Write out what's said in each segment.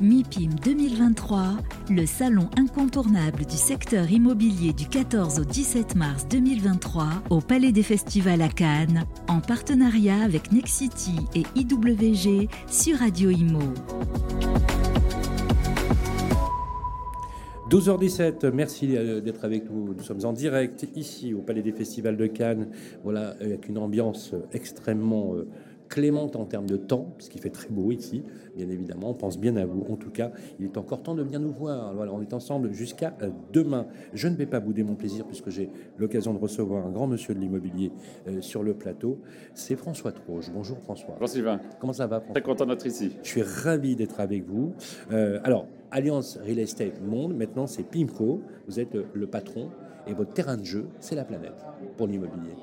MIPIM 2023, le salon incontournable du secteur immobilier du 14 au 17 mars 2023 au Palais des Festivals à Cannes, en partenariat avec Nexity et IWG sur Radio Imo. 12h17, merci euh, d'être avec nous. Nous sommes en direct ici au Palais des Festivals de Cannes. Voilà, avec une ambiance extrêmement euh, clémente en termes de temps, puisqu'il fait très beau ici, bien évidemment. On pense bien à vous. En tout cas, il est encore temps de venir nous voir. Voilà, on est ensemble jusqu'à euh, demain. Je ne vais pas bouder mon plaisir, puisque j'ai l'occasion de recevoir un grand monsieur de l'immobilier euh, sur le plateau. C'est François Troge. Bonjour François. Bonjour Sylvain. Comment ça va Très content d'être ici. Je suis ravi d'être avec vous. Euh, alors, Alliance Real Estate Monde, maintenant c'est PIMCO. Vous êtes le patron et votre terrain de jeu, c'est la planète pour l'immobilier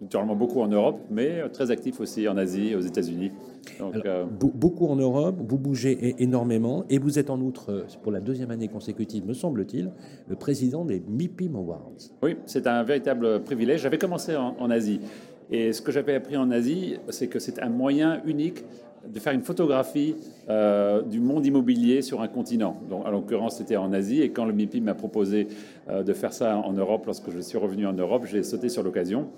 naturellement beaucoup en Europe, mais très actif aussi en Asie, aux États-Unis. Euh, beaucoup en Europe, vous bougez énormément et vous êtes en outre, euh, pour la deuxième année consécutive, me semble-t-il, le président des MIPIM Awards. Oui, c'est un véritable privilège. J'avais commencé en, Asie et ce que j'avais appris en Asie, c'est que c'est un moyen unique de faire une photographie euh, du monde immobilier sur un continent. Donc, en l'occurrence, c'était en Asie. Et quand le MIPIM m'a proposé de faire ça en Europe, lorsque je suis revenu en Europe, j'ai sauté sur l'occasion.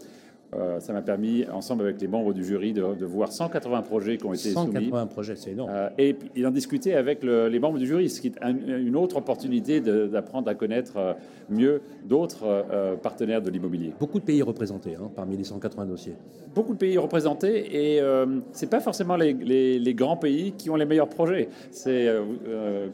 Euh, ça m'a permis, ensemble avec les membres du jury, de, voir 180 projets qui ont été soumis. 180 projets, c'est énorme. Euh, et, d'en discuter avec les membres du jury, ce qui est une autre opportunité d'apprendre à connaître euh, mieux d'autres partenaires de l'immobilier. Beaucoup de pays représentés hein, parmi les 180 dossiers. Beaucoup de pays représentés et c'est pas forcément les, grands pays qui ont les meilleurs projets. C'est,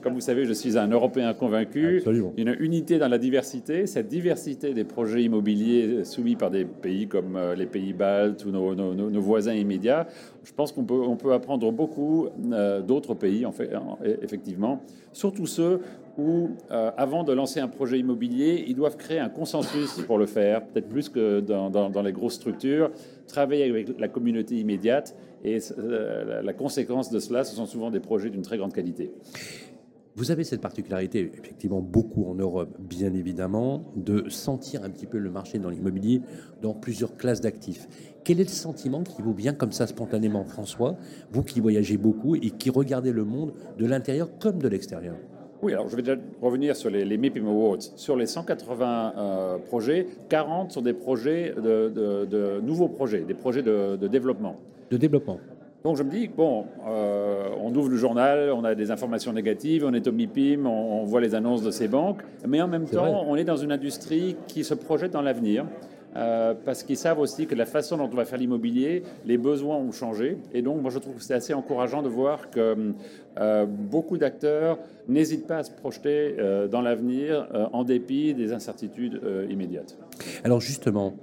comme vous savez, je suis un Européen convaincu. Absolument. Une unité dans la diversité. Cette diversité des projets immobiliers soumis par des pays comme euh, les pays baltes ou nos, voisins immédiats. Je pense qu'on peut, on peut apprendre beaucoup euh, d'autres pays, en fait, hein, effectivement, surtout ceux où, euh, avant de lancer un projet immobilier, ils doivent créer un consensus pour le faire, peut-être plus que dans, dans, les grosses structures, travailler avec la communauté immédiate. Et la conséquence de cela, ce sont souvent des projets d'une très grande qualité. Vous avez cette particularité, effectivement, beaucoup en Europe, bien évidemment, de sentir un petit peu le marché dans l'immobilier dans plusieurs classes d'actifs. Quel est le sentiment qui vous vient comme ça spontanément, François, vous qui voyagez beaucoup et qui regardez le monde de l'intérieur comme de l'extérieur? Oui, alors je vais déjà revenir sur les, les MIPIM Awards. Sur les 180 euh, projets, 40 sont des projets de, nouveaux projets, des projets de, développement. De développement. Donc je me dis, bon, euh, on ouvre le journal, on a des informations négatives, on est au MIPIM, on, voit les annonces de ces banques, mais en même temps, on est dans une industrie qui se projette dans l'avenir. Euh, parce qu'ils savent aussi que la façon dont on va faire l'immobilier, les besoins ont changé. Et donc, moi, je trouve que c'est assez encourageant de voir que euh, beaucoup d'acteurs n'hésitent pas à se projeter dans l'avenir en dépit des incertitudes immédiates. Alors, justement,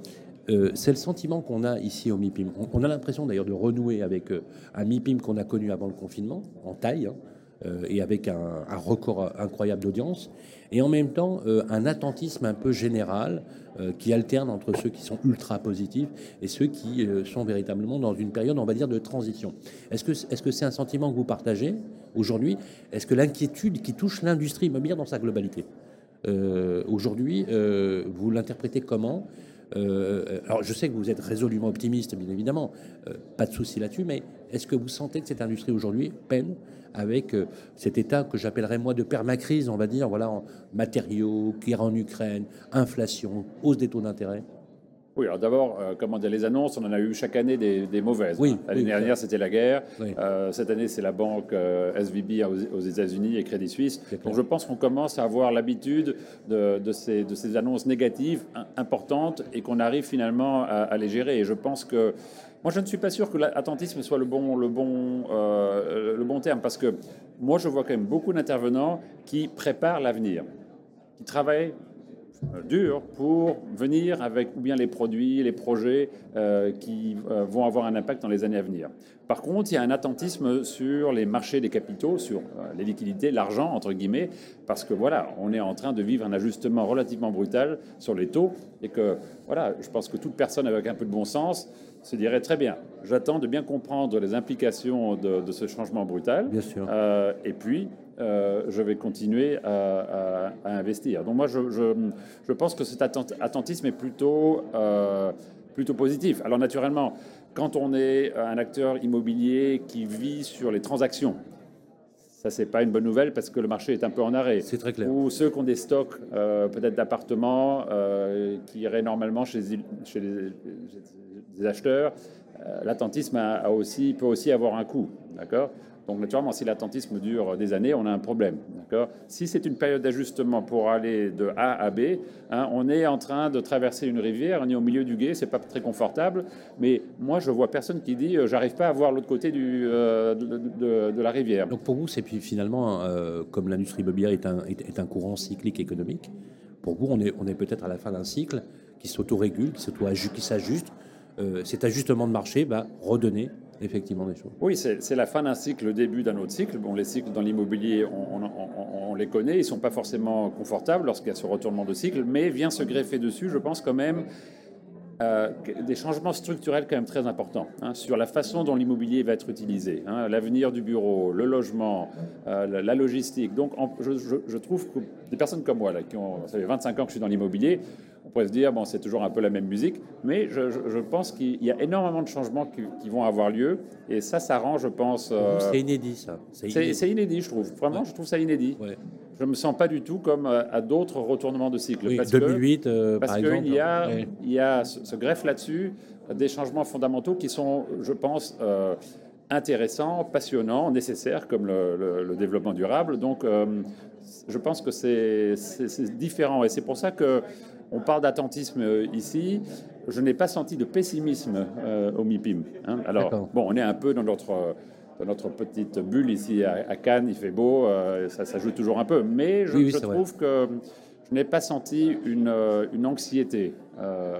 euh, c'est le sentiment qu'on a ici au MIPIM. On, a l'impression d'ailleurs de renouer avec euh, un MIPIM qu'on a connu avant le confinement, en taille, hein, euh, et avec un, record incroyable d'audience, et en même temps un attentisme un peu général qui alterne entre ceux qui sont ultra positifs et ceux qui sont véritablement dans une période, on va dire, de transition. Est-ce que c'est -ce c'est un sentiment que vous partagez aujourd'hui? Est-ce que l'inquiétude qui touche l'industrie immobilière dans sa globalité? Aujourd'hui, vous l'interprétez comment? Euh, alors, je sais que vous êtes résolument optimiste, bien évidemment, euh, pas de souci là-dessus, mais est-ce que vous sentez que cette industrie aujourd'hui peine avec euh, cet état que j'appellerais moi de permacrise, on va dire, voilà, matériaux, guerre en Ukraine, inflation, hausse des taux d'intérêt? Oui, alors d'abord, euh, comment dire, les annonces, on en a eu chaque année des, mauvaises. Oui, L'année dernière, c'était la guerre. Euh, cette année, c'est la banque euh, SVB aux, États-Unis et Crédit Suisse. Donc je pense qu'on commence à avoir l'habitude de, ces, de, ces, annonces négatives importantes et qu'on arrive finalement à, les gérer. Et je pense que moi, je ne suis pas sûr que l'attentisme soit le bon, le, bon, le bon terme, parce que moi, je vois quand même beaucoup d'intervenants qui préparent l'avenir, qui travaillent dur pour venir avec ou bien les produits, les projets euh, qui euh, vont avoir un impact dans les années à venir. Par contre, il y a un attentisme sur les marchés des capitaux, sur les liquidités, l'argent, entre guillemets, parce que voilà, on est en train de vivre un ajustement relativement brutal sur les taux et que voilà, je pense que toute personne avec un peu de bon sens se dirait très bien, j'attends de bien comprendre les implications de, ce changement brutal. Bien sûr. et puis, euh, je vais continuer à, investir. Donc moi, je, pense que cet attentisme est plutôt, euh, plutôt positif. Alors naturellement, quand on est un acteur immobilier qui vit sur les transactions, Ça, c'est pas une bonne nouvelle parce que le marché est un peu en arrêt. C'est très clair. Ou ceux qui ont des stocks, euh, peut-être d'appartements, euh, qui iraient normalement chez, chez les, acheteurs, euh, l'attentisme a, aussi, peut aussi avoir un coût. D'accord? Donc naturellement, si l'attentisme dure des années, on a un problème. Si c'est une période d'ajustement pour aller de A à B, hein, on est en train de traverser une rivière, on est au milieu du gué, c'est pas très confortable. Mais moi, je vois personne qui dit euh, j'arrive pas à voir l'autre côté euh, de, la rivière. Donc pour vous, c'est finalement, euh, comme l'industrie immobilière est un, est, un courant cyclique économique, pour vous, on est, on est peut-être à la fin d'un cycle qui s'autorégule, qui s'ajuste. Cet ajustement de marché va redonner effectivement des choses. Oui, c'est la fin d'un cycle, le début d'un autre cycle. Bon, les cycles dans l'immobilier, on, les connaît, ils ne sont pas forcément confortables lorsqu'il y a ce retournement de cycle, mais vient se greffer dessus, je pense quand même, euh, des changements structurels quand même très importants hein, sur la façon dont l'immobilier va être utilisé, hein, l'avenir du bureau, le logement, euh, la, logistique. Donc je, trouve que des personnes comme moi, qui ont, ça fait 25 ans que je suis dans l'immobilier, on pourrait se dire, bon, c'est toujours un peu la même musique, mais je, pense qu'il y a énormément de changements qui, vont avoir lieu, et ça, ça rend, je pense... Euh, c'est inédit, ça. C'est inédit. je trouve. Vraiment, je trouve ça inédit. Je ne me sens pas du tout comme euh, à d'autres retournements de cycle. Oui, 2008, euh, parce qu'il y a, il y a ce, greffe là-dessus des changements fondamentaux qui sont, je pense, intéressants, passionnants, nécessaires, comme le, développement durable. Donc, je pense que c'est différent. Et c'est pour ça que on parle d'attentisme euh, ici. Je n'ai pas senti de pessimisme euh, au MIPIM. Hein. Alors, bon, on est un peu dans notre, dans notre petite bulle ici à, Cannes, il fait beau, euh, ça, ça, joue toujours un peu. Mais je, trouve que je n'ai pas senti une, une anxiété.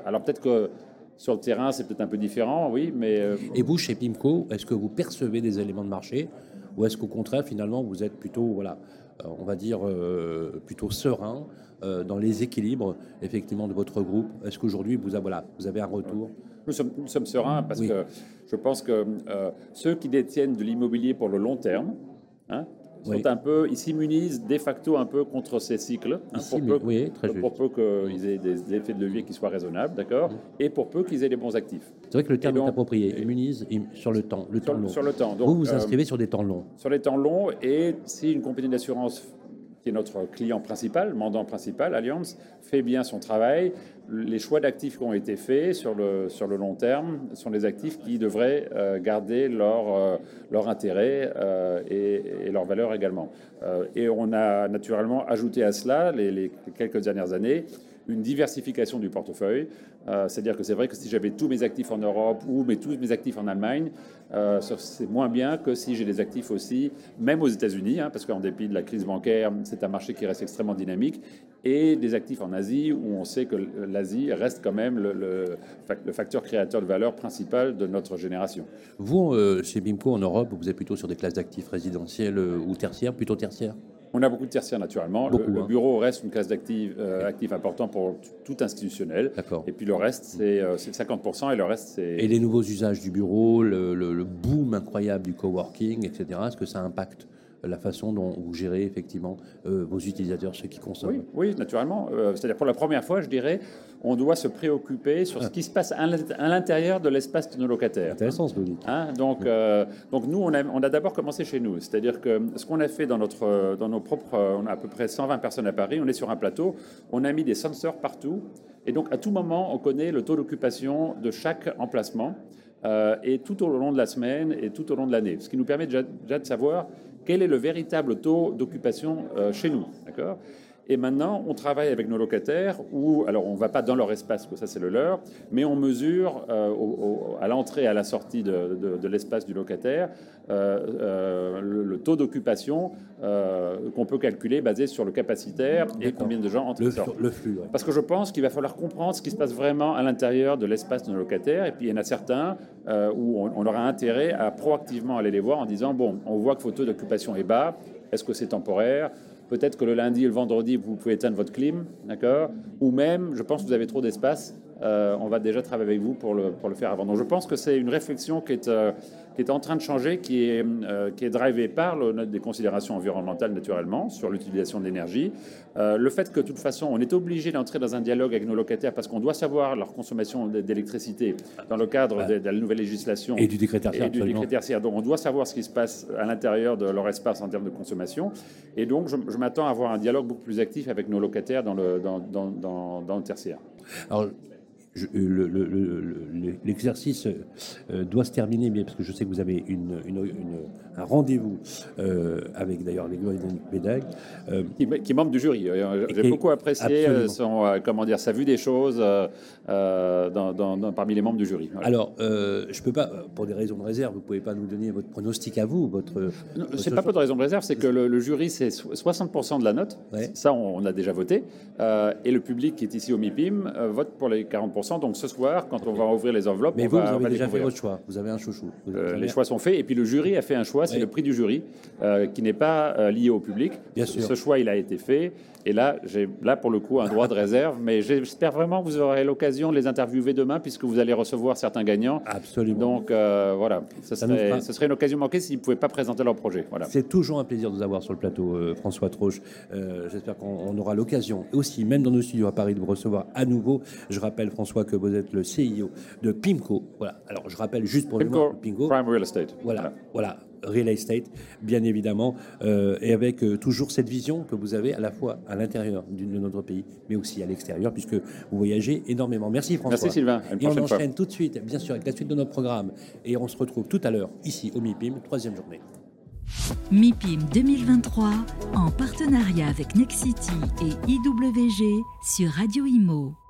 alors peut-être que sur le terrain, c'est peut-être un peu différent, oui, mais... Et vous, chez PIMCO, est-ce que vous percevez des éléments de marché ou est-ce qu'au contraire, finalement, vous êtes plutôt, voilà, on va dire, plutôt serein euh, dans les équilibres effectivement de votre groupe? Est-ce qu'aujourd'hui vous, voilà, vous avez un retour? Nous sommes, sommes, sereins parce que je pense que euh, ceux qui détiennent de l'immobilier pour le long terme, hein, sont un peu, ils s'immunisent de facto un peu contre ces cycles, hein, pour, peu, oui, très pour, peu, qu'ils aient des effets de levier qui soient raisonnables, d'accord, et pour peu qu'ils aient les bons actifs. C'est vrai que le terme est approprié, immunise sur le temps, le sur, temps long. Sur le temps. Donc, vous vous euh, inscrivez sur des temps longs. Sur les temps longs, et si une compagnie d'assurance qui est notre client principal, mandant principal, Allianz, fait bien son travail. Les choix d'actifs qui ont été faits sur le, sur le long terme sont des actifs qui devraient euh, garder leur, euh, leur intérêt euh, et, leur valeur également. et on a naturellement ajouté à cela, les, les quelques dernières années, une diversification du portefeuille. Euh, c'est-à-dire que c'est vrai que si j'avais tous mes actifs en Europe ou mes, tous mes actifs en Allemagne, euh, c'est moins bien que si j'ai des actifs aussi, même aux États-Unis, hein, parce qu'en dépit de la crise bancaire, c'est un marché qui reste extrêmement dynamique, et des actifs en Asie, où on sait que l'Asie reste quand même le, facteur créateur de valeur principal de notre génération. Vous, euh, chez BIMCO en Europe, vous êtes plutôt sur des classes d'actifs résidentiels ou tertiaires, plutôt tertiaires? On a beaucoup de tertiaires naturellement. le, hein. bureau reste une classe d'actifs euh, important pour tout institutionnel. Et puis le reste, c'est 50% euh, et le reste, c'est... Et les nouveaux usages du bureau, le boom incroyable du coworking, etc., est-ce que ça impacte la façon dont vous gérez effectivement euh, vos utilisateurs, ceux qui consomment. Oui, naturellement. Euh, c'est-à-dire pour la première fois, je dirais, on doit se préoccuper sur ce qui se passe à l'intérieur de l'espace de nos locataires. Intéressant ce que vous dites. Hein, donc, euh, donc nous, on a, on a d'abord commencé chez nous. C'est-à-dire que ce qu'on a fait dans, notre, dans nos propres... On a à peu près 120 personnes à Paris, on est sur un plateau, on a mis des sensors partout. Et donc, à tout moment, on connaît le taux d'occupation de chaque emplacement. et tout au long de la semaine et tout au long de l'année. Ce qui nous permet déjà de savoir quel est le véritable taux d'occupation euh, chez nous. Et maintenant, on travaille avec nos locataires où, alors on ne va pas dans leur espace, que ça c'est le leur, mais on mesure euh, à l'entrée et à la sortie de, l'espace du locataire euh, euh, le, taux d'occupation qu'on peut calculer basé sur le capacitaire et combien de gens entrent le, sortent. Le flux. Parce que je pense qu'il va falloir comprendre ce qui se passe vraiment à l'intérieur de l'espace de nos locataires. Et puis il y en a certains où on, on, aura intérêt à proactivement aller les voir en disant, bon, on voit que votre taux d'occupation est bas, est-ce que c'est temporaire? Peut-être que le lundi et le vendredi, vous pouvez éteindre votre clim, d'accord? Ou même, je pense que vous avez trop d'espace, on va déjà travailler avec vous pour le, pour le faire avant. Donc je pense que c'est une réflexion qui est, qui est en train de changer, qui est, qui est drivée par le, des considérations environnementales naturellement sur l'utilisation de l'énergie. le fait que de toute façon on est obligé d'entrer dans un dialogue avec nos locataires parce qu'on doit savoir leur consommation d'électricité dans le cadre de, la nouvelle législation et du décret tertiaire. Et du décret tertiaire. Donc on doit savoir ce qui se passe à l'intérieur de leur espace en termes de consommation. Et donc je, m'attends à avoir un dialogue beaucoup plus actif avec nos locataires dans le, dans, dans, dans, dans le tertiaire. Alors, l'exercice euh, doit se terminer, mais parce que je sais que vous avez une, un rendez-vous euh, avec d'ailleurs les. Euh, qui, qui, est membre du jury. J'ai beaucoup apprécié son, comment dire, sa vue des choses dans, parmi les membres du jury. Alors, je peux pas, pour des raisons de réserve, vous pouvez pas nous donner votre pronostic à vous, votre. C'est pas pour de raisons de réserve, c'est que le, jury c'est 60% de la note. Ça, on, on, a déjà voté, et le public qui est ici au MIPIM vote pour les 40%. Donc ce soir, quand on va ouvrir les enveloppes, mais vous, vous avez déjà fait votre choix. Vous avez un chouchou. Euh, les choix sont faits et puis le jury a fait un choix. C'est le prix du jury euh, qui n'est pas euh, lié au public. Bien sûr. Ce choix, il a été fait. Et là, j'ai là pour le coup un droit de réserve, mais j'espère vraiment que vous aurez l'occasion de les interviewer demain, puisque vous allez recevoir certains gagnants. Absolument. Donc voilà, ce serait, ce serait, une occasion manquée s'ils ne pouvaient pas présenter leur projet. Voilà. C'est toujours un plaisir de vous avoir sur le plateau, François Troche. j'espère qu'on aura l'occasion aussi, même dans nos studios à Paris, de vous recevoir à nouveau. Je rappelle, François, que vous êtes le CIO de PIMCO. Voilà. Alors, je rappelle juste pour PIMCO, le PIMCO. Prime Real Estate. Voilà. Voilà. Real Estate, bien évidemment, euh, et avec euh, toujours cette vision que vous avez à la fois à l'intérieur de notre pays, mais aussi à l'extérieur, puisque vous voyagez énormément. Merci François. Merci Sylvain. et on enchaîne tout de suite, bien sûr, avec la suite de notre programme. Et on se retrouve tout à l'heure ici au MIPIM, troisième journée. MIPIM 2023, en partenariat avec Nexity et IWG sur Radio Imo.